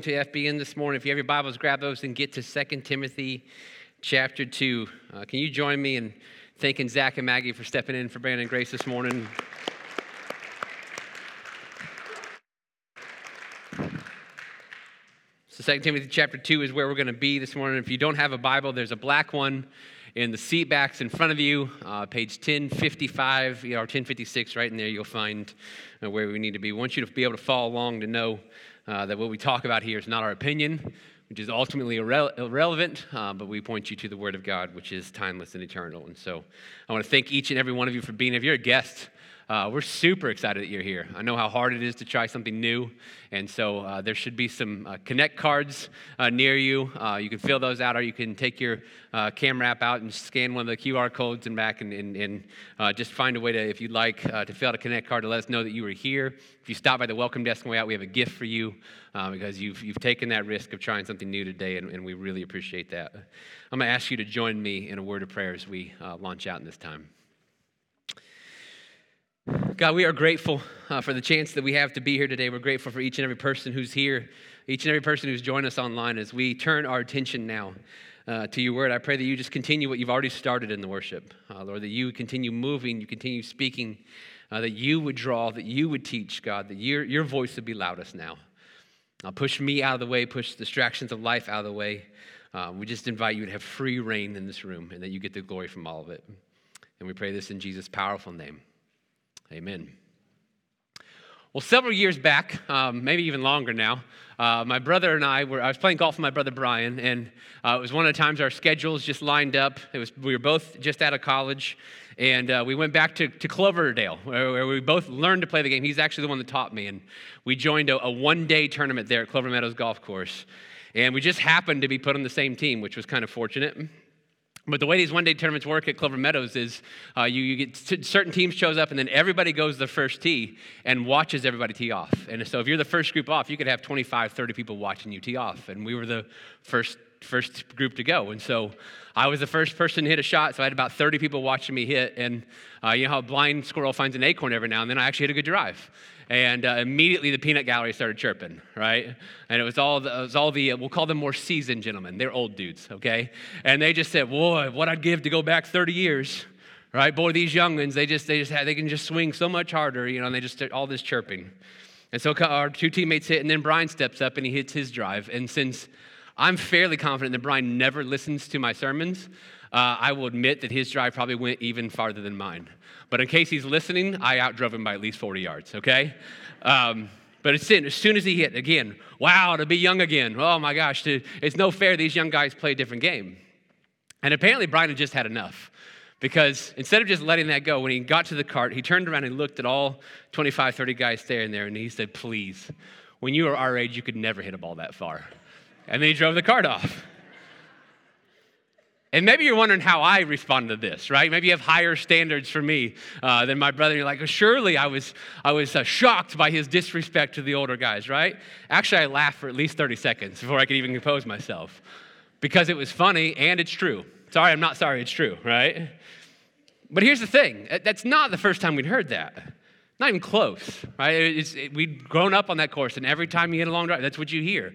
to FBN this morning. If you have your Bibles, grab those and get to 2 Timothy chapter 2. Uh, can you join me in thanking Zach and Maggie for stepping in for Brandon Grace this morning? So 2 Timothy chapter 2 is where we're going to be this morning. If you don't have a Bible, there's a black one in the seat backs in front of you, uh, page 1055 you know, or 1056, right in there, you'll find uh, where we need to be. I want you to be able to follow along to know uh, that what we talk about here is not our opinion, which is ultimately irre- irrelevant, uh, but we point you to the Word of God, which is timeless and eternal. And so I want to thank each and every one of you for being here. If you're a guest, uh, we're super excited that you're here. I know how hard it is to try something new, and so uh, there should be some uh, Connect cards uh, near you. Uh, you can fill those out, or you can take your uh, camera app out and scan one of the QR codes and back, and, and, and just find a way to, if you'd like, to fill out a Connect card to let us know that you were here. If you stop by the welcome desk on the way out, we have a gift for you because you've, you've taken that risk of trying something new today, and, and we really appreciate that. I'm going to ask you to join me in a word of prayer as we launch out in this time. God, we are grateful uh, for the chance that we have to be here today. We're grateful for each and every person who's here, each and every person who's joined us online as we turn our attention now uh, to your word. I pray that you just continue what you've already started in the worship, uh, Lord, that you continue moving, you continue speaking, uh, that you would draw, that you would teach, God, that your, your voice would be loudest now. Uh, push me out of the way, push distractions of life out of the way. Uh, we just invite you to have free reign in this room and that you get the glory from all of it. And we pray this in Jesus' powerful name. Amen. Well, several years back, um, maybe even longer now, uh, my brother and I were, I was playing golf with my brother Brian, and uh, it was one of the times our schedules just lined up. It was, we were both just out of college, and uh, we went back to, to Cloverdale, where, we both learned to play the game. He's actually the one that taught me, and we joined a, a one day tournament there at Clover Meadows Golf Course. And we just happened to be put on the same team, which was kind of fortunate. But the way these one day tournaments work at Clover Meadows is uh, you, you, get certain teams shows up and then everybody goes the first tee and watches everybody tee off. And so if you're the first group off, you could have 25, 30 people watching you tee off. And we were the first first group to go. And so I was the first person to hit a shot, so I had about 30 people watching me hit. And uh, you know how a blind squirrel finds an acorn every now and then? I actually hit a good drive and uh, immediately the peanut gallery started chirping, right? And it was all the, was all the we'll call them more seasoned gentlemen. They're old dudes, okay? And they just said, "Boy, what I'd give to go back 30 years." Right, boy, these young ones, they just, they just have, they can just swing so much harder, you know, and they just, all this chirping. And so our two teammates hit, and then Brian steps up and he hits his drive. And since I'm fairly confident that Brian never listens to my sermons, uh, I will admit that his drive probably went even farther than mine. But in case he's listening, I outdrove him by at least 40 yards, okay? Um, but as soon, as soon as he hit, again, wow, to be young again. Oh my gosh, to, it's no fair these young guys play a different game. And apparently, Brian had just had enough. Because instead of just letting that go, when he got to the cart, he turned around and looked at all 25, 30 guys staring there, and he said, Please, when you were our age, you could never hit a ball that far. And then he drove the cart off. And maybe you're wondering how I respond to this, right? Maybe you have higher standards for me uh, than my brother. You're like, surely I was, I was uh, shocked by his disrespect to the older guys, right? Actually, I laughed for at least 30 seconds before I could even compose myself because it was funny and it's true. Sorry, I'm not sorry, it's true, right? But here's the thing that's not the first time we'd heard that. Not even close, right? It, we'd grown up on that course, and every time you hit a long drive, that's what you hear.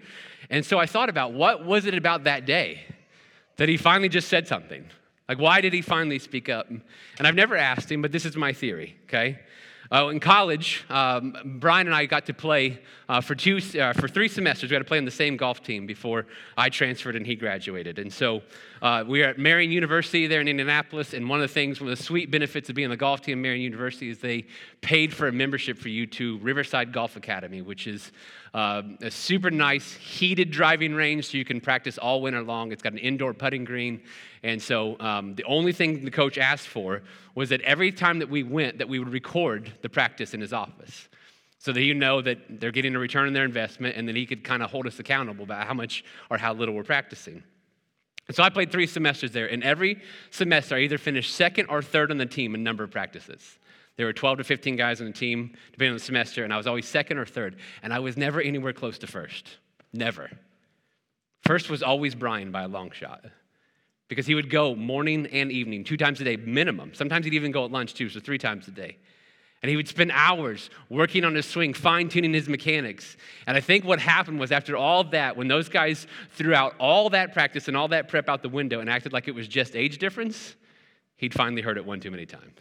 And so I thought about what was it about that day that he finally just said something. Like, why did he finally speak up? And I've never asked him, but this is my theory, okay? Uh, in college, um, Brian and I got to play uh, for, two, uh, for three semesters. We had to play on the same golf team before I transferred and he graduated. And so uh, we are at Marian University there in Indianapolis. And one of the things, one of the sweet benefits of being on the golf team at Marian University is they paid for a membership for you to Riverside Golf Academy, which is uh, a super nice heated driving range so you can practice all winter long. It's got an indoor putting green. And so um, the only thing the coach asked for was that every time that we went, that we would record the practice in his office so that you know that they're getting a return on their investment and that he could kind of hold us accountable about how much or how little we're practicing. So I played three semesters there, and every semester I either finished second or third on the team in number of practices. There were 12 to 15 guys on the team, depending on the semester, and I was always second or third. And I was never anywhere close to first. Never. First was always Brian by a long shot because he would go morning and evening, two times a day minimum. Sometimes he'd even go at lunch too, so three times a day. And he would spend hours working on his swing, fine tuning his mechanics. And I think what happened was after all that, when those guys threw out all that practice and all that prep out the window and acted like it was just age difference, he'd finally heard it one too many times.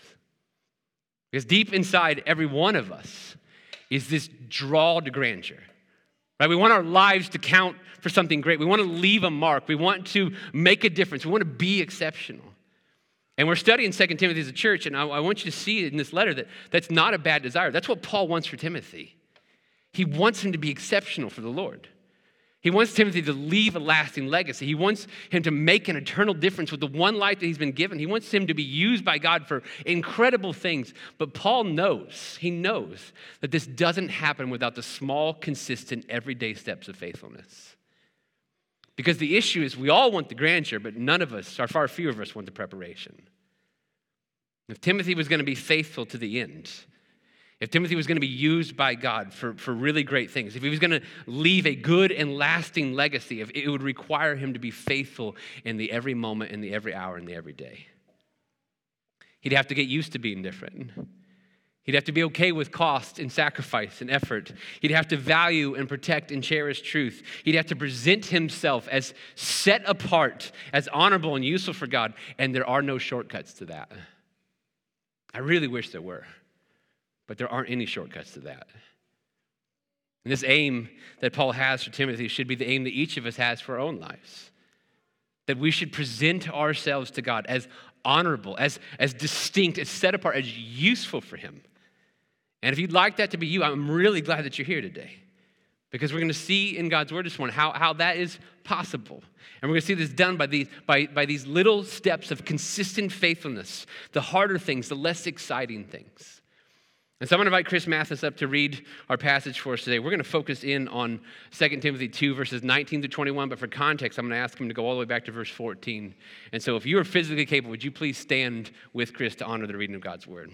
Because deep inside every one of us is this draw to grandeur. Right? We want our lives to count for something great. We want to leave a mark. We want to make a difference. We want to be exceptional. And we're studying 2 Timothy as a church, and I, I want you to see in this letter that that's not a bad desire. That's what Paul wants for Timothy. He wants him to be exceptional for the Lord. He wants Timothy to leave a lasting legacy. He wants him to make an eternal difference with the one life that he's been given. He wants him to be used by God for incredible things. But Paul knows, he knows that this doesn't happen without the small, consistent, everyday steps of faithfulness. Because the issue is we all want the grandeur, but none of us, or far fewer of us, want the preparation. If Timothy was going to be faithful to the end, if Timothy was going to be used by God for, for really great things, if he was going to leave a good and lasting legacy, if it would require him to be faithful in the every moment, in the every hour, in the every day. He'd have to get used to being different. He'd have to be okay with cost and sacrifice and effort. He'd have to value and protect and cherish truth. He'd have to present himself as set apart, as honorable and useful for God. And there are no shortcuts to that. I really wish there were. But there aren't any shortcuts to that. And this aim that Paul has for Timothy should be the aim that each of us has for our own lives. That we should present ourselves to God as honorable, as, as distinct, as set apart, as useful for Him. And if you'd like that to be you, I'm really glad that you're here today. Because we're going to see in God's word this morning how, how that is possible. And we're going to see this done by these, by, by these little steps of consistent faithfulness, the harder things, the less exciting things. And so I'm going to invite Chris Mathis up to read our passage for us today. We're going to focus in on 2 Timothy 2, verses 19 to 21, but for context, I'm going to ask him to go all the way back to verse 14. And so if you are physically capable, would you please stand with Chris to honor the reading of God's word?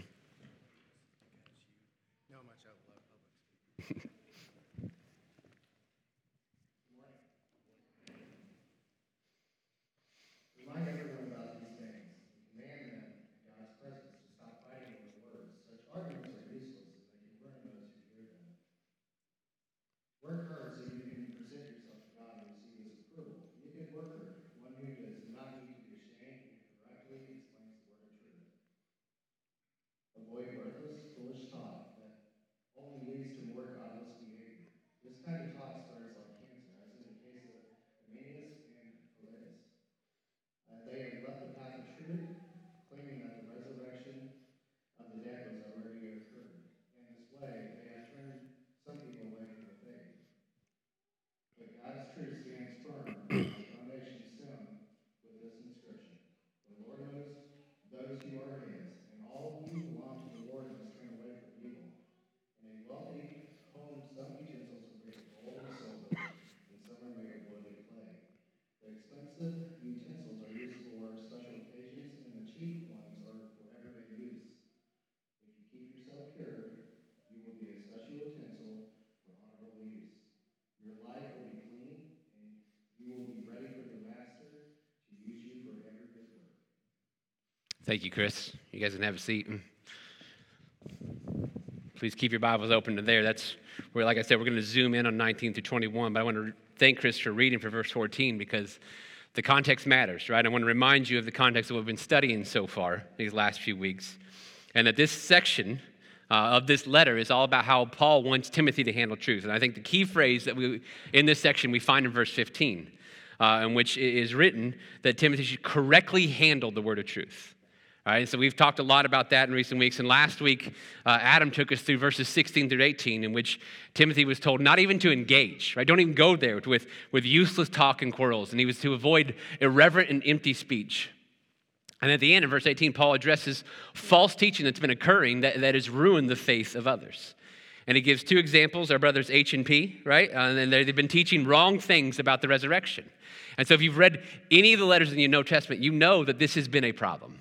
Thank you, Chris. You guys can have a seat. Please keep your Bibles open to there. That's where, like I said, we're going to zoom in on 19 through 21. But I want to thank Chris for reading for verse 14 because the context matters, right? I want to remind you of the context that we've been studying so far these last few weeks. And that this section uh, of this letter is all about how Paul wants Timothy to handle truth. And I think the key phrase that we, in this section, we find in verse 15, uh, in which it is written that Timothy should correctly handle the word of truth. All right, so we've talked a lot about that in recent weeks. And last week, uh, Adam took us through verses 16 through 18, in which Timothy was told not even to engage, right? Don't even go there with, with useless talk and quarrels. And he was to avoid irreverent and empty speech. And at the end, in verse 18, Paul addresses false teaching that's been occurring that, that has ruined the faith of others. And he gives two examples our brothers H and P, right? Uh, and they've been teaching wrong things about the resurrection. And so if you've read any of the letters in the New Testament, you know that this has been a problem.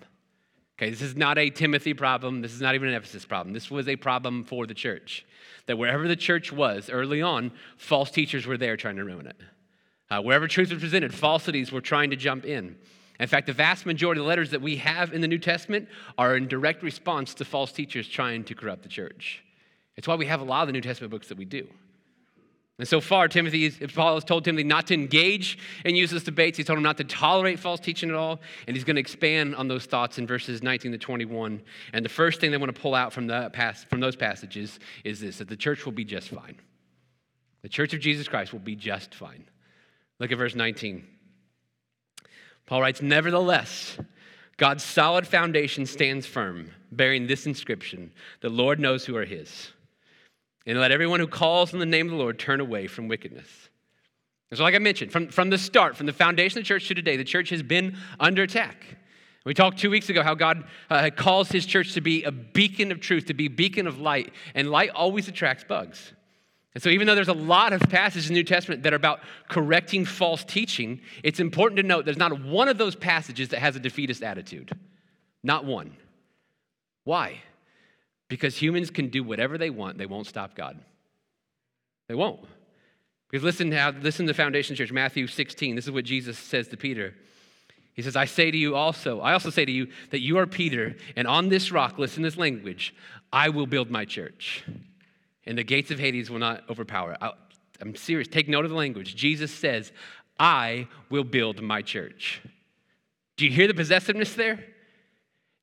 Okay, this is not a Timothy problem. This is not even an Ephesus problem. This was a problem for the church. That wherever the church was early on, false teachers were there trying to ruin it. Uh, wherever truth was presented, falsities were trying to jump in. In fact, the vast majority of the letters that we have in the New Testament are in direct response to false teachers trying to corrupt the church. It's why we have a lot of the New Testament books that we do. And so far, Timothy, Paul has told Timothy not to engage in useless debates. He's told him not to tolerate false teaching at all. And he's going to expand on those thoughts in verses 19 to 21. And the first thing they want to pull out from, the pass, from those passages is this that the church will be just fine. The church of Jesus Christ will be just fine. Look at verse 19. Paul writes, Nevertheless, God's solid foundation stands firm, bearing this inscription The Lord knows who are his. And let everyone who calls on the name of the Lord turn away from wickedness. And so, like I mentioned, from, from the start, from the foundation of the church to today, the church has been under attack. We talked two weeks ago how God uh, calls his church to be a beacon of truth, to be a beacon of light, and light always attracts bugs. And so, even though there's a lot of passages in the New Testament that are about correcting false teaching, it's important to note there's not one of those passages that has a defeatist attitude. Not one. Why? Because humans can do whatever they want, they won't stop God. They won't. Because listen to, listen to the Foundation Church, Matthew 16. This is what Jesus says to Peter. He says, I say to you also, I also say to you that you are Peter, and on this rock, listen to this language, I will build my church and the gates of Hades will not overpower it. I'm serious. Take note of the language. Jesus says, I will build my church. Do you hear the possessiveness there?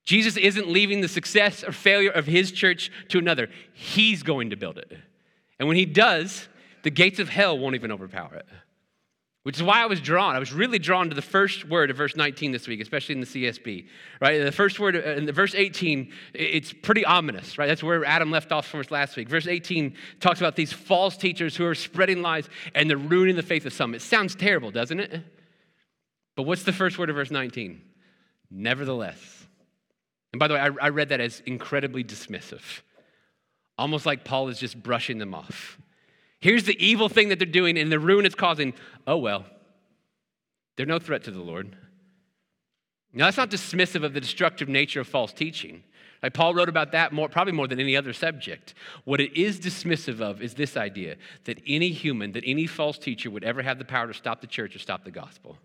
Jesus isn't leaving the success or failure of his church to another. He's going to build it. And when he does, the gates of hell won't even overpower it which is why I was drawn. I was really drawn to the first word of verse 19 this week, especially in the CSB, right? The first word uh, in the verse 18, it's pretty ominous, right? That's where Adam left off from us last week. Verse 18 talks about these false teachers who are spreading lies and they're ruining the faith of some. It sounds terrible, doesn't it? But what's the first word of verse 19? Nevertheless. And by the way, I, I read that as incredibly dismissive, almost like Paul is just brushing them off. Here's the evil thing that they're doing and the ruin it's causing. Oh, well, they're no threat to the Lord. Now, that's not dismissive of the destructive nature of false teaching. Like Paul wrote about that more, probably more than any other subject. What it is dismissive of is this idea that any human, that any false teacher would ever have the power to stop the church or stop the gospel.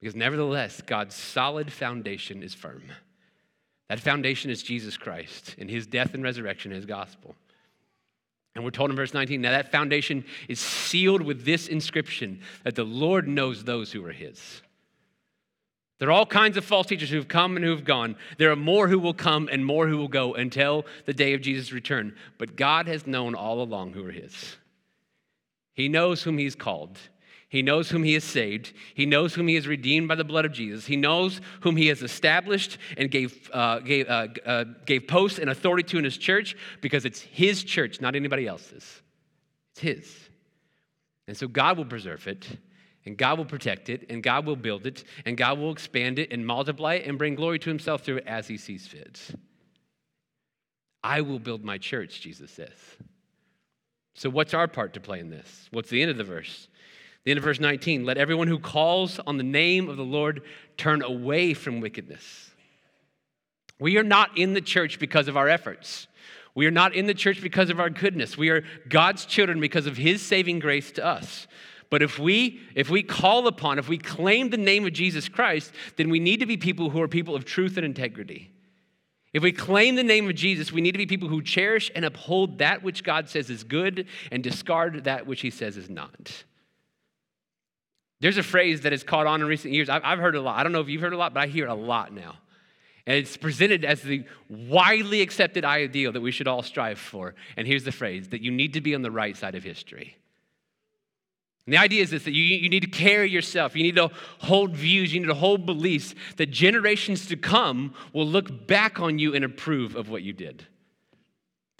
Because nevertheless, God's solid foundation is firm. That foundation is Jesus Christ and his death and resurrection, his gospel. And we're told in verse 19 now that foundation is sealed with this inscription that the Lord knows those who are his. There are all kinds of false teachers who've come and who've gone. There are more who will come and more who will go until the day of Jesus' return. But God has known all along who are his. He knows whom he's called, he knows whom he has saved. He knows whom he has redeemed by the blood of Jesus. He knows whom he has established and gave, uh, gave, uh, uh, gave posts and authority to in his church because it's his church, not anybody else's. It's his. And so God will preserve it, and God will protect it, and God will build it, and God will expand it and multiply it and bring glory to himself through it as he sees fit. I will build my church, Jesus says. So, what's our part to play in this? What's the end of the verse? The end of verse 19 let everyone who calls on the name of the Lord turn away from wickedness. We are not in the church because of our efforts. We are not in the church because of our goodness. We are God's children because of his saving grace to us. But if we if we call upon, if we claim the name of Jesus Christ, then we need to be people who are people of truth and integrity. If we claim the name of Jesus, we need to be people who cherish and uphold that which God says is good and discard that which he says is not. There's a phrase that has caught on in recent years. I've, heard a lot. I don't know if you've heard a lot, but I hear it a lot now. And it's presented as the widely accepted ideal that we should all strive for. And here's the phrase that you need to be on the right side of history. And the idea is this that you, you need to carry yourself, you need to hold views, you need to hold beliefs that generations to come will look back on you and approve of what you did.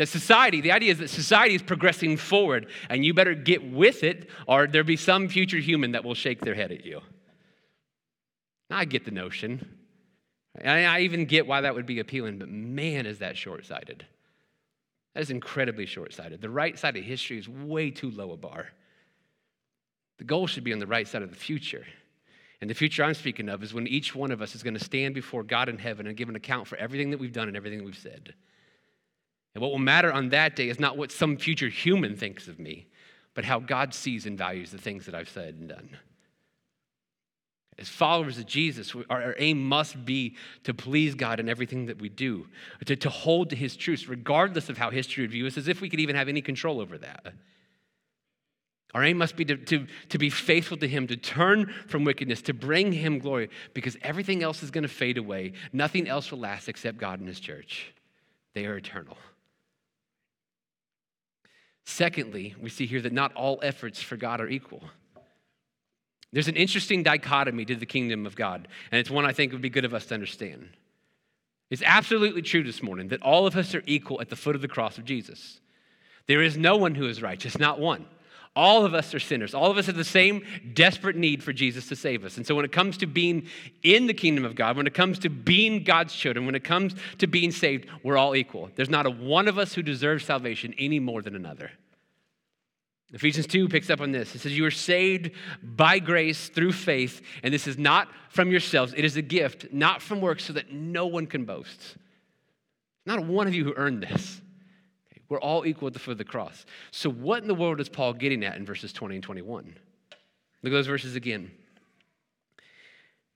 That society, the idea is that society is progressing forward, and you better get with it, or there'll be some future human that will shake their head at you. I get the notion. I even get why that would be appealing, but man, is that short sighted. That is incredibly short sighted. The right side of history is way too low a bar. The goal should be on the right side of the future. And the future I'm speaking of is when each one of us is going to stand before God in heaven and give an account for everything that we've done and everything we've said. And what will matter on that day is not what some future human thinks of me, but how God sees and values the things that I've said and done. As followers of Jesus, our, aim must be to please God in everything that we do, to, to hold to his truths, regardless of how history would view us, as if we could even have any control over that. Our aim must be to, to, to be faithful to him, to turn from wickedness, to bring him glory, because everything else is going to fade away. Nothing else will last except God and his church. They are eternal. Secondly, we see here that not all efforts for God are equal. There's an interesting dichotomy to the kingdom of God, and it's one I think would be good of us to understand. It's absolutely true this morning that all of us are equal at the foot of the cross of Jesus. There is no one who is righteous, not one. All of us are sinners. All of us have the same desperate need for Jesus to save us. And so, when it comes to being in the kingdom of God, when it comes to being God's children, when it comes to being saved, we're all equal. There's not a one of us who deserves salvation any more than another. Ephesians 2 picks up on this. It says, You are saved by grace through faith, and this is not from yourselves. It is a gift, not from works, so that no one can boast. Not one of you who earned this. We're all equal at the foot of the cross. So, what in the world is Paul getting at in verses 20 and 21? Look at those verses again.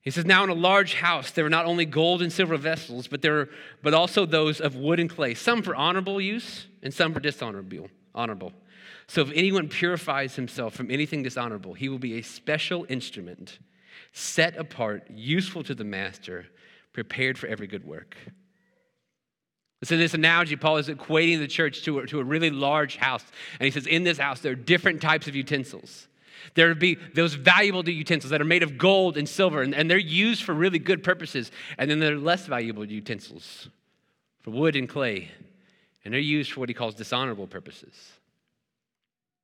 He says, Now in a large house there were not only gold and silver vessels, but there were, but also those of wood and clay, some for honorable use and some for dishonorable. Honorable. So if anyone purifies himself from anything dishonorable, he will be a special instrument, set apart, useful to the master, prepared for every good work. So, in this analogy, Paul is equating the church to a, to a really large house. And he says, in this house, there are different types of utensils. There would be those valuable utensils that are made of gold and silver, and, and they're used for really good purposes. And then there are less valuable utensils for wood and clay, and they're used for what he calls dishonorable purposes.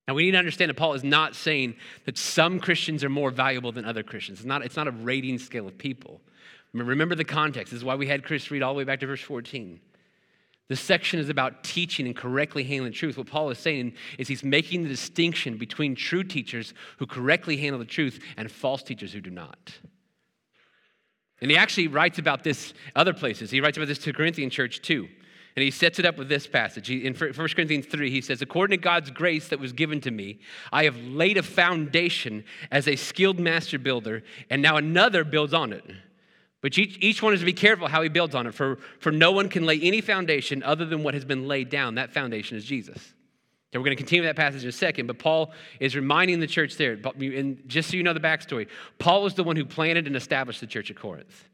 Now, we need to understand that Paul is not saying that some Christians are more valuable than other Christians. It's not, it's not a rating scale of people. Remember the context. This is why we had Chris read all the way back to verse 14. This section is about teaching and correctly handling truth. What Paul is saying is he's making the distinction between true teachers who correctly handle the truth and false teachers who do not. And he actually writes about this other places. He writes about this to Corinthian church too. And he sets it up with this passage. In 1 Corinthians 3, he says, According to God's grace that was given to me, I have laid a foundation as a skilled master builder, and now another builds on it. But each, each one is to be careful how he builds on it, for, for no one can lay any foundation other than what has been laid down. That foundation is Jesus. So we're going to continue that passage in a second, but Paul is reminding the church there, and just so you know the backstory, Paul was the one who planted and established the church at Corinth.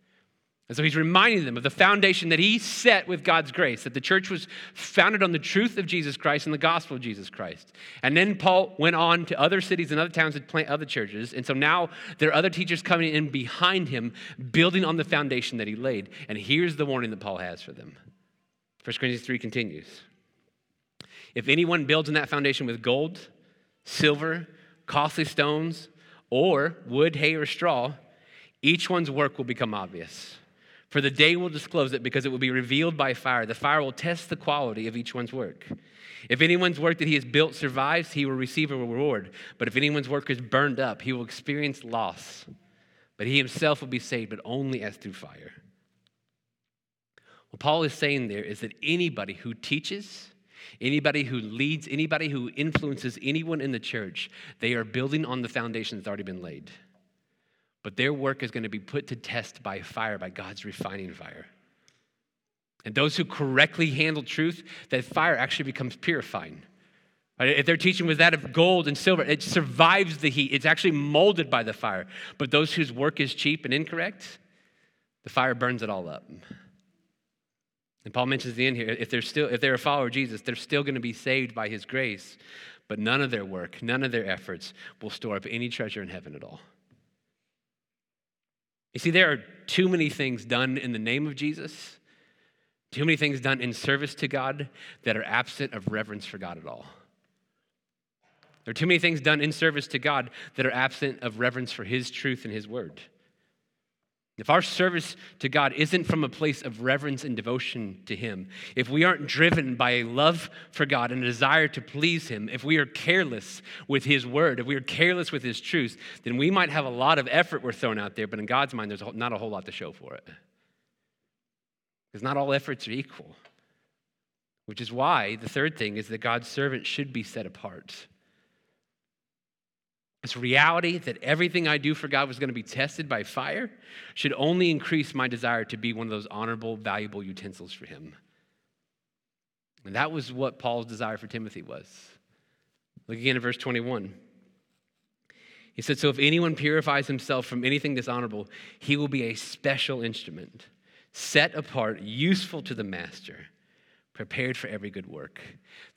And so he's reminding them of the foundation that he set with God's grace, that the church was founded on the truth of Jesus Christ and the gospel of Jesus Christ. And then Paul went on to other cities and other towns to plant other churches. And so now there are other teachers coming in behind him, building on the foundation that he laid. And here's the warning that Paul has for them 1 Corinthians 3 continues If anyone builds on that foundation with gold, silver, costly stones, or wood, hay, or straw, each one's work will become obvious for the day will disclose it because it will be revealed by fire. The fire will test the quality of each one's work. If anyone's work that he has built survives, he will receive a reward. But if anyone's work is burned up, he will experience loss. But he himself will be saved, but only as through fire. What Paul is saying there is that anybody who teaches, anybody who leads, anybody who influences anyone in the church, they are building on the foundation that's already been laid but their work is going to be put to test by fire, by God's refining fire. And those who correctly handle truth, that fire actually becomes purifying. If their teaching was that of gold and silver, it survives the heat. It's actually molded by the fire. But those whose work is cheap and incorrect, the fire burns it all up. And Paul mentions the end here if they're still if they're a follower of Jesus, they're still going to be saved by his grace, but none of their work, none of their efforts will store up any treasure in heaven at all. You see, there are too many things done in the name of Jesus, too many things done in service to God that are absent of reverence for God at all. There are too many things done in service to God that are absent of reverence for His truth and His word. If our service to God isn't from a place of reverence and devotion to Him, if we aren't driven by a love for God and a desire to please Him, if we are careless with His word, if we are careless with His truth, then we might have a lot of effort we're throwing out there, but in God's mind, there's not a whole lot to show for it. Because not all efforts are equal. Which is why the third thing is that God's servant should be set apart. This reality that everything I do for God was going to be tested by fire should only increase my desire to be one of those honorable, valuable utensils for Him. And that was what Paul's desire for Timothy was. Look again at verse 21. He said, So if anyone purifies himself from anything dishonorable, he will be a special instrument, set apart, useful to the master, prepared for every good work.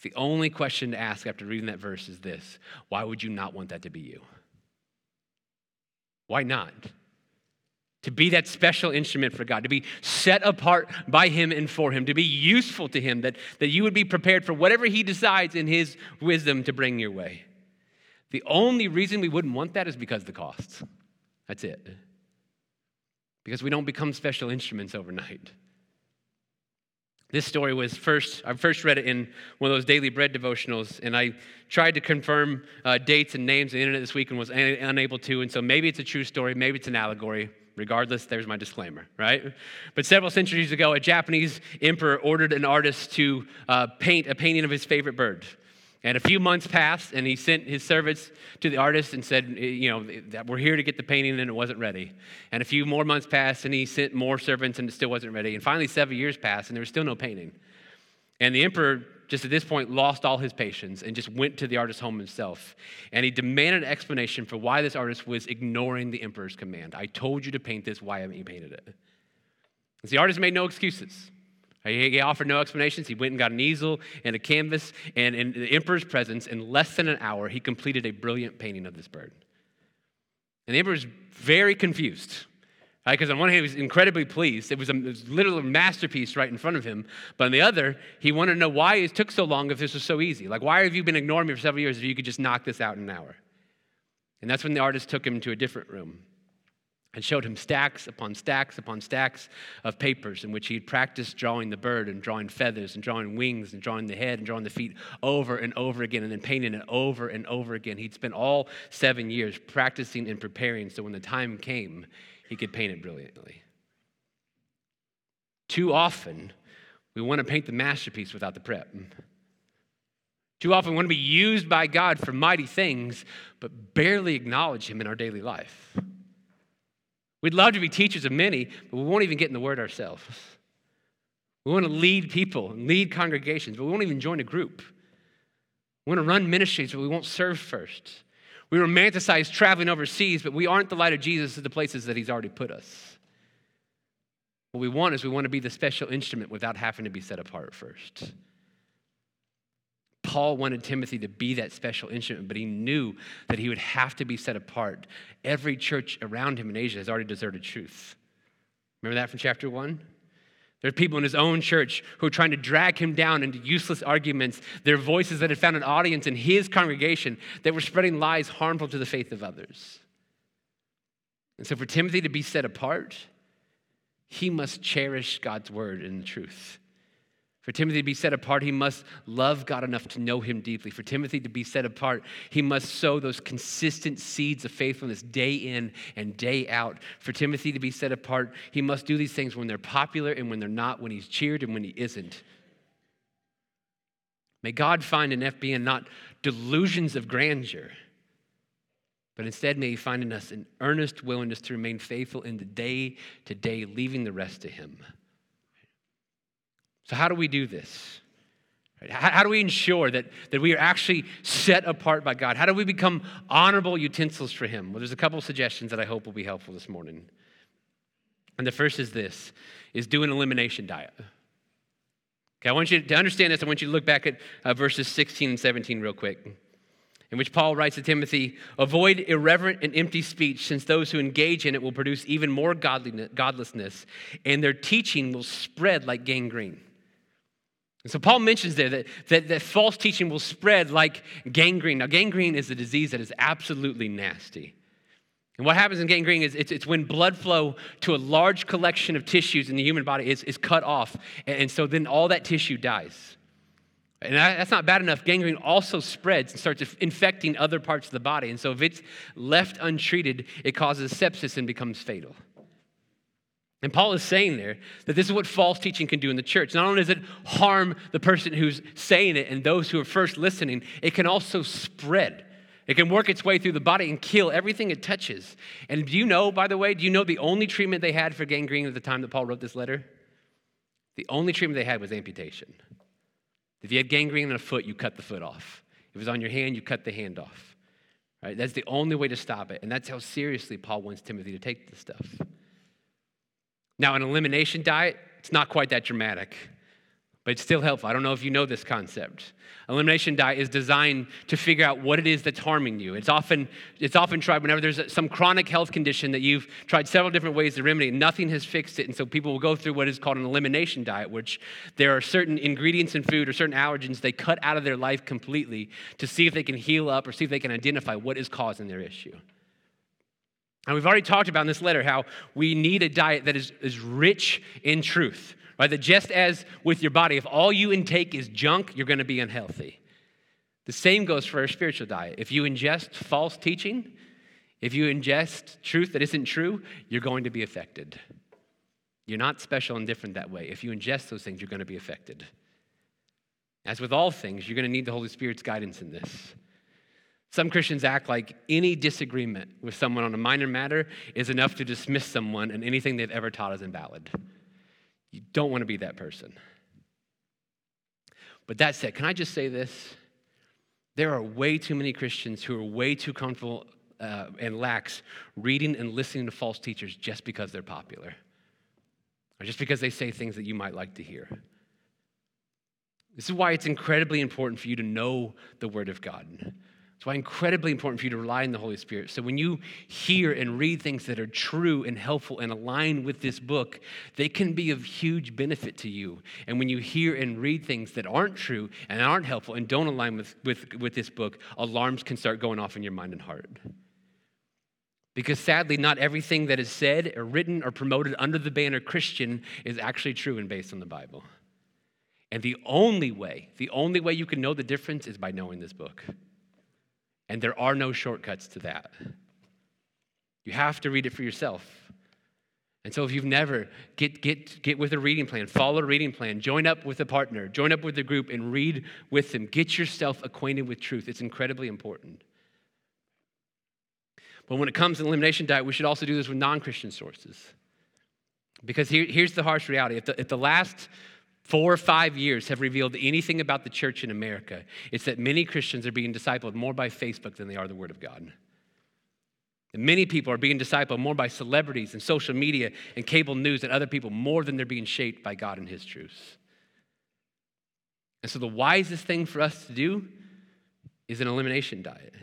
The only question to ask after reading that verse is this Why would you not want that to be you? Why not? To be that special instrument for God, to be set apart by Him and for Him, to be useful to Him, that, that you would be prepared for whatever He decides in His wisdom to bring your way. The only reason we wouldn't want that is because the costs. That's it. Because we don't become special instruments overnight. This story was first, I first read it in one of those daily bread devotionals, and I tried to confirm uh, dates and names on the internet this week and was unable to. And so maybe it's a true story, maybe it's an allegory. Regardless, there's my disclaimer, right? But several centuries ago, a Japanese emperor ordered an artist to uh, paint a painting of his favorite bird. And a few months passed, and he sent his servants to the artist and said, eh, You know, that we're here to get the painting, and it wasn't ready. And a few more months passed, and he sent more servants, and it still wasn't ready. And finally, seven years passed, and there was still no painting. And the emperor, just at this point, lost all his patience and just went to the artist's home himself. And he demanded an explanation for why this artist was ignoring the emperor's command. I told you to paint this, why haven't you painted it? And the artist made no excuses. He offered no explanations. He went and got an easel and a canvas, and in the emperor's presence, in less than an hour, he completed a brilliant painting of this bird. And the emperor was very confused, because right? on one hand, he was incredibly pleased. It was, a, it literally masterpiece right in front of him. But on the other, he wanted to know why it took so long if this was so easy. Like, why have you been ignoring me for several years if you could just knock this out in an hour? And that's when the artist took him to a different room and showed him stacks upon stacks upon stacks of papers in which he had practiced drawing the bird and drawing feathers and drawing wings and drawing the head and drawing the feet over and over again and then painting it over and over again. He'd spent all seven years practicing and preparing so when the time came, he could paint it brilliantly. Too often, we want to paint the masterpiece without the prep. Too often, we want to be used by God for mighty things, but barely acknowledge Him in our daily life. We'd love to be teachers of many, but we won't even get in the word ourselves. We want to lead people and lead congregations, but we won't even join a group. We want to run ministries, but we won't serve first. We romanticize traveling overseas, but we aren't the light of Jesus at the places that He's already put us. What we want is we want to be the special instrument without having to be set apart first. Paul wanted Timothy to be that special instrument, but he knew that he would have to be set apart. Every church around him in Asia has already deserted truth. Remember that from chapter one? There are people in his own church who are trying to drag him down into useless arguments. There are voices that had found an audience in his congregation that were spreading lies harmful to the faith of others. And so, for Timothy to be set apart, he must cherish God's word and the truth. For Timothy to be set apart, he must love God enough to know him deeply. For Timothy to be set apart, he must sow those consistent seeds of faithfulness day in and day out. For Timothy to be set apart, he must do these things when they're popular and when they're not, when he's cheered and when he isn't. May God find in FBN not delusions of grandeur, but instead may he find in us an earnest willingness to remain faithful in the day to day, leaving the rest to him. So, how do we do this? How, do we ensure that, that we are actually set apart by God? How do we become honorable utensils for Him? Well, there's a couple suggestions that I hope will be helpful this morning. And the first is this is do an elimination diet. Okay, I want you to understand this. I want you to look back at uh, verses 16 and 17 real quick, in which Paul writes to Timothy Avoid irreverent and empty speech, since those who engage in it will produce even more godliness, godlessness, and their teaching will spread like gangrene. And so Paul mentions there that, that, that false teaching will spread like gangrene. Now, gangrene is a disease that is absolutely nasty. And what happens in gangrene is it's, it's when blood flow to a large collection of tissues in the human body is, is cut off. And, and so then all that tissue dies. And that's not bad enough. Gangrene also spreads and starts infecting other parts of the body. And so if it's left untreated, it causes sepsis and becomes fatal. And Paul is saying there that this is what false teaching can do in the church. Not only does it harm the person who's saying it and those who are first listening, it can also spread. It can work its way through the body and kill everything it touches. And do you know, by the way, do you know the only treatment they had for gangrene at the time that Paul wrote this letter? The only treatment they had was amputation. If you had gangrene in a foot, you cut the foot off. If it was on your hand, you cut the hand off. Right? That's the only way to stop it. And that's how seriously Paul wants Timothy to take this stuff. Now, an elimination diet, it's not quite that dramatic but it's still helpful. I don't know if you know this concept. Elimination diet is designed to figure out what it is that's harming you. It's often, it's often tried whenever there's some chronic health condition that you've tried several different ways to remedy, nothing has fixed it. And so people will go through what is called an elimination diet, which there are certain ingredients in food or certain allergens they cut out of their life completely to see if they can heal up or see if they can identify what is causing their issue. And we've already talked about in this letter how we need a diet that is, is rich in truth. Right? That just as with your body, if all you intake is junk, you're going to be unhealthy. The same goes for our spiritual diet. If you ingest false teaching, if you ingest truth that isn't true, you're going to be affected. You're not special and different that way. If you ingest those things, you're going to be affected. As with all things, you're going to need the Holy Spirit's guidance in this. Some Christians act like any disagreement with someone on a minor matter is enough to dismiss someone and anything they've ever taught is invalid. You don't want to be that person. But that said, can I just say this? There are way too many Christians who are way too comfortable uh, and lax reading and listening to false teachers just because they're popular or just because they say things that you might like to hear. This is why it's incredibly important for you to know the Word of God. It's why incredibly important for you to rely on the Holy Spirit. So when you hear and read things that are true and helpful and align with this book, they can be of huge benefit to you. And when you hear and read things that aren't true and aren't helpful and don't align with, with, with this book, alarms can start going off in your mind and heart. Because sadly, not everything that is said or written or promoted under the banner Christian is actually true and based on the Bible. And the only way, the only way you can know the difference is by knowing this book. And there are no shortcuts to that. You have to read it for yourself. And so if you've never, get, get, get with a reading plan, follow a reading plan, join up with a partner, join up with a group and read with them. Get yourself acquainted with truth. It's incredibly important. But when it comes to elimination diet, we should also do this with non Christian sources. Because here, here's the harsh reality. If the, if the last four or five years have revealed anything about the church in America, it's that many Christians are being discipled more by Facebook than they are the Word of God. And many people are being discipled more by celebrities and social media and cable news and other people more than they're being shaped by God and His truths. And so, the wisest thing for us to do is an elimination diet.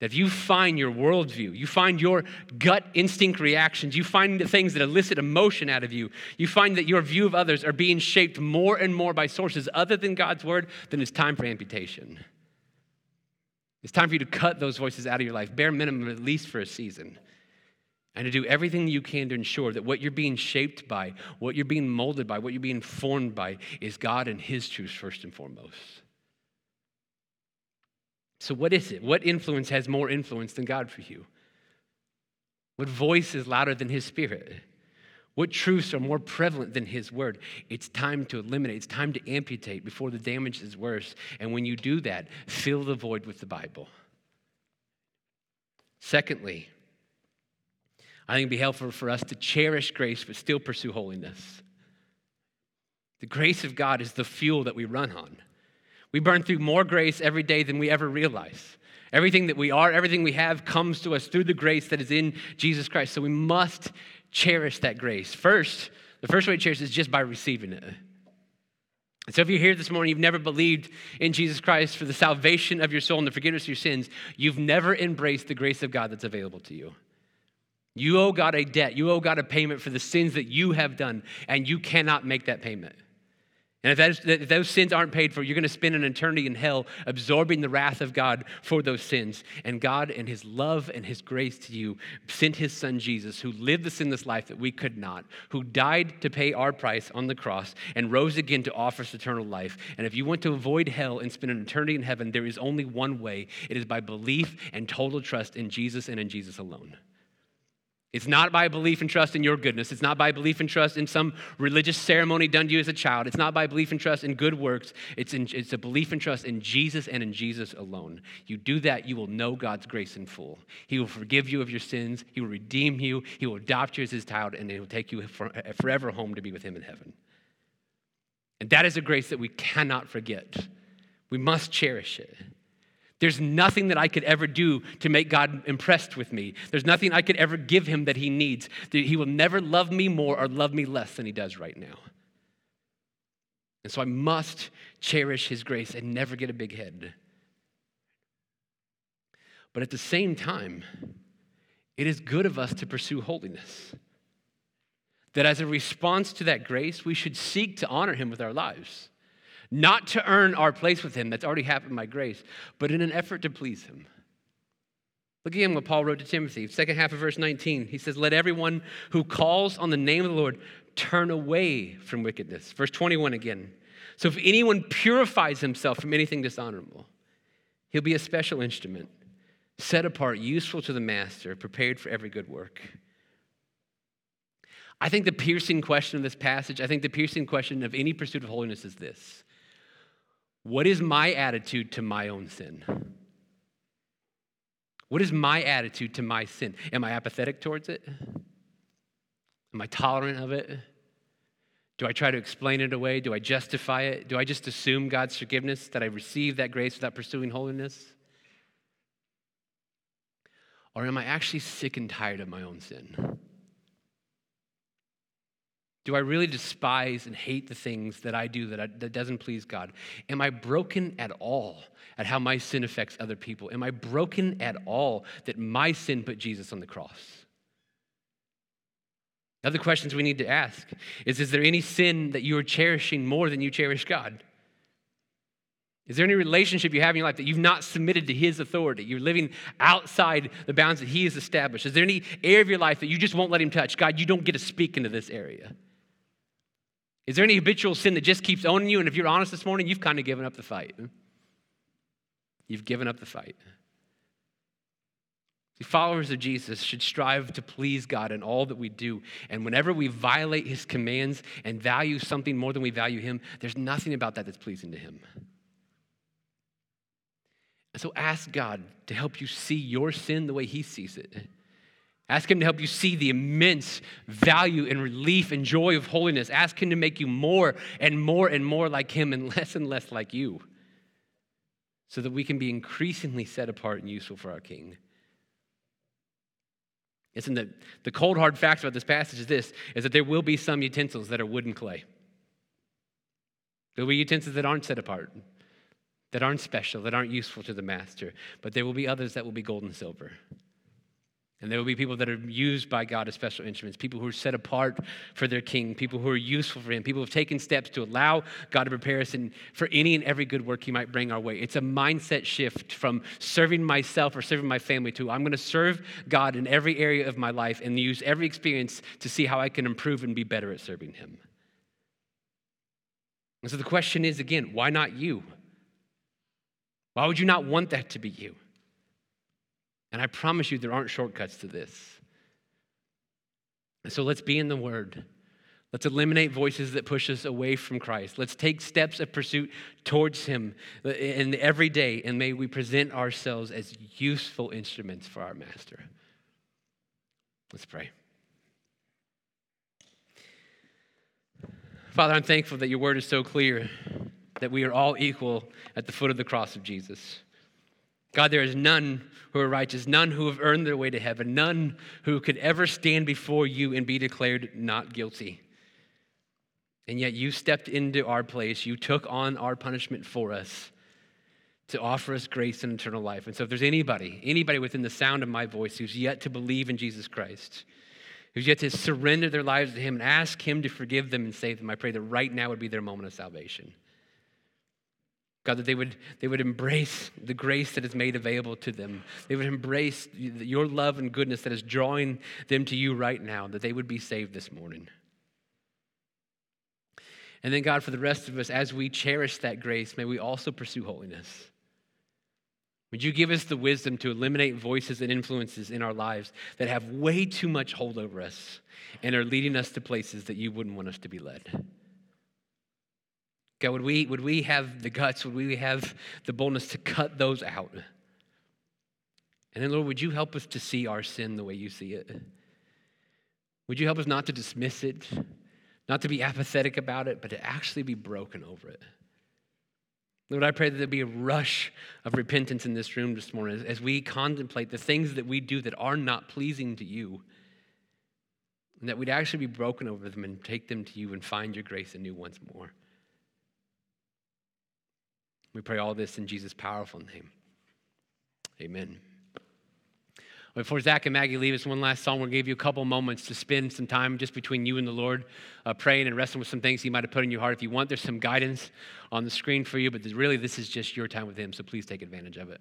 That if you find your worldview, you find your gut instinct reactions, you find the things that elicit emotion out of you, you find that your view of others are being shaped more and more by sources other than God's word, then it's time for amputation. It's time for you to cut those voices out of your life, bare minimum, at least for a season. And to do everything you can to ensure that what you're being shaped by, what you're being molded by, what you're being formed by is God and His truth first and foremost. So, what is it? What influence has more influence than God for you? What voice is louder than His Spirit? What truths are more prevalent than His Word? It's time to eliminate, it's time to amputate before the damage is worse. And when you do that, fill the void with the Bible. Secondly, I think it'd be helpful for us to cherish grace but still pursue holiness. The grace of God is the fuel that we run on. We burn through more grace every day than we ever realize. Everything that we are, everything we have comes to us through the grace that is in Jesus Christ. So we must cherish that grace. First, the first way to cherish is just by receiving it. And so if you're here this morning, you've never believed in Jesus Christ for the salvation of your soul and the forgiveness of your sins, you've never embraced the grace of God that's available to you. You owe God a debt. You owe God a payment for the sins that you have done, and you cannot make that payment. And if, those, if those sins aren't paid for, you're going to spend an eternity in hell absorbing the wrath of God for those sins. And God, in His love and His grace to you, sent His Son Jesus, who lived the sinless life that we could not, who died to pay our price on the cross, and rose again to offer us eternal life. And if you want to avoid hell and spend an eternity in heaven, there is only one way it is by belief and total trust in Jesus and in Jesus alone. It's not by belief and trust in your goodness. It's not by belief and trust in some religious ceremony done to you as a child. It's not by belief and trust in good works. It's, in, it's a belief and trust in Jesus and in Jesus alone. You do that, you will know God's grace in full. He will forgive you of your sins, He will redeem you, He will adopt you as His child, and He will take you for, forever home to be with Him in heaven. And that is a grace that we cannot forget. We must cherish it. There's nothing that I could ever do to make God impressed with me. There's nothing I could ever give him that he needs. He will never love me more or love me less than he does right now. And so I must cherish his grace and never get a big head. But at the same time, it is good of us to pursue holiness. That as a response to that grace, we should seek to honor him with our lives not to earn our place with Him that's already happened by grace, but in an effort to please Him. Look again what Paul wrote to Timothy, second half of verse 19. He says, Let everyone who calls on the name of the Lord turn away from wickedness. Verse 21 again. So if anyone purifies himself from anything dishonorable, he'll be a special instrument, set apart, useful to the master, prepared for every good work. I think the piercing question of this passage, I think the piercing question of any pursuit of holiness is this what is my attitude to my own sin? What is my attitude to my sin? Am I apathetic towards it? Am I tolerant of it? Do I try to explain it away? Do I justify it? Do I just assume God's forgiveness that I receive that grace without pursuing holiness? Or am I actually sick and tired of my own sin? Do I really despise and hate the things that I do that, I, that doesn't please God? Am I broken at all at how my sin affects other people? Am I broken at all that my sin put Jesus on the cross? Other questions we need to ask is Is there any sin that you are cherishing more than you cherish God? Is there any relationship you have in your life that you've not submitted to His authority? You're living outside the bounds that He has established. Is there any area of your life that you just won't let Him touch? God, you don't get to speak into this area. Is there any habitual sin that just keeps owning you? And if you're honest this morning, you've kind of given up the fight. You've given up the fight. See, followers of Jesus should strive to please God in all that we do. And whenever we violate his commands and value something more than we value him, there's nothing about that that's pleasing to him. And so ask God to help you see your sin the way he sees it. Ask Him to help you see the immense value and relief and joy of holiness. Ask Him to make you more and more and more like Him and less and less like you so that we can be increasingly set apart and useful for our King. Listen, the, the cold hard fact about this passage is this is that there will be some utensils that are wood and clay. There will be utensils that aren't set apart, that aren't special, that aren't useful to the master, but there will be others that will be gold and silver. And there will be people that are used by God as special instruments, people who are set apart for their king, people who are useful for him, people who have taken steps to allow God to prepare us in, for any and every good work he might bring our way. It's a mindset shift from serving myself or serving my family to I'm going to serve God in every area of my life and use every experience to see how I can improve and be better at serving him. And so the question is again, why not you? Why would you not want that to be you? And I promise you, there aren't shortcuts to this. So let's be in the Word. Let's eliminate voices that push us away from Christ. Let's take steps of pursuit towards Him in every day, and may we present ourselves as useful instruments for our Master. Let's pray. Father, I'm thankful that your word is so clear that we are all equal at the foot of the cross of Jesus. God, there is none who are righteous, none who have earned their way to heaven, none who could ever stand before you and be declared not guilty. And yet you stepped into our place. You took on our punishment for us to offer us grace and eternal life. And so if there's anybody, anybody within the sound of my voice who's yet to believe in Jesus Christ, who's yet to surrender their lives to him and ask him to forgive them and save them, I pray that right now would be their moment of salvation. God, that they would, they would embrace the grace that is made available to them. They would embrace your love and goodness that is drawing them to you right now, that they would be saved this morning. And then, God, for the rest of us, as we cherish that grace, may we also pursue holiness. Would you give us the wisdom to eliminate voices and influences in our lives that have way too much hold over us and are leading us to places that you wouldn't want us to be led? God, would we, would we have the guts, would we have the boldness to cut those out? And then, Lord, would you help us to see our sin the way you see it? Would you help us not to dismiss it, not to be apathetic about it, but to actually be broken over it? Lord, I pray that there be a rush of repentance in this room this morning as, as we contemplate the things that we do that are not pleasing to you, and that we'd actually be broken over them and take them to you and find your grace anew once more. We pray all this in Jesus' powerful name. Amen. Before Zach and Maggie leave us, one last song. We'll give you a couple moments to spend some time just between you and the Lord, uh, praying and wrestling with some things He might have put in your heart. If you want, there's some guidance on the screen for you, but really, this is just your time with Him, so please take advantage of it.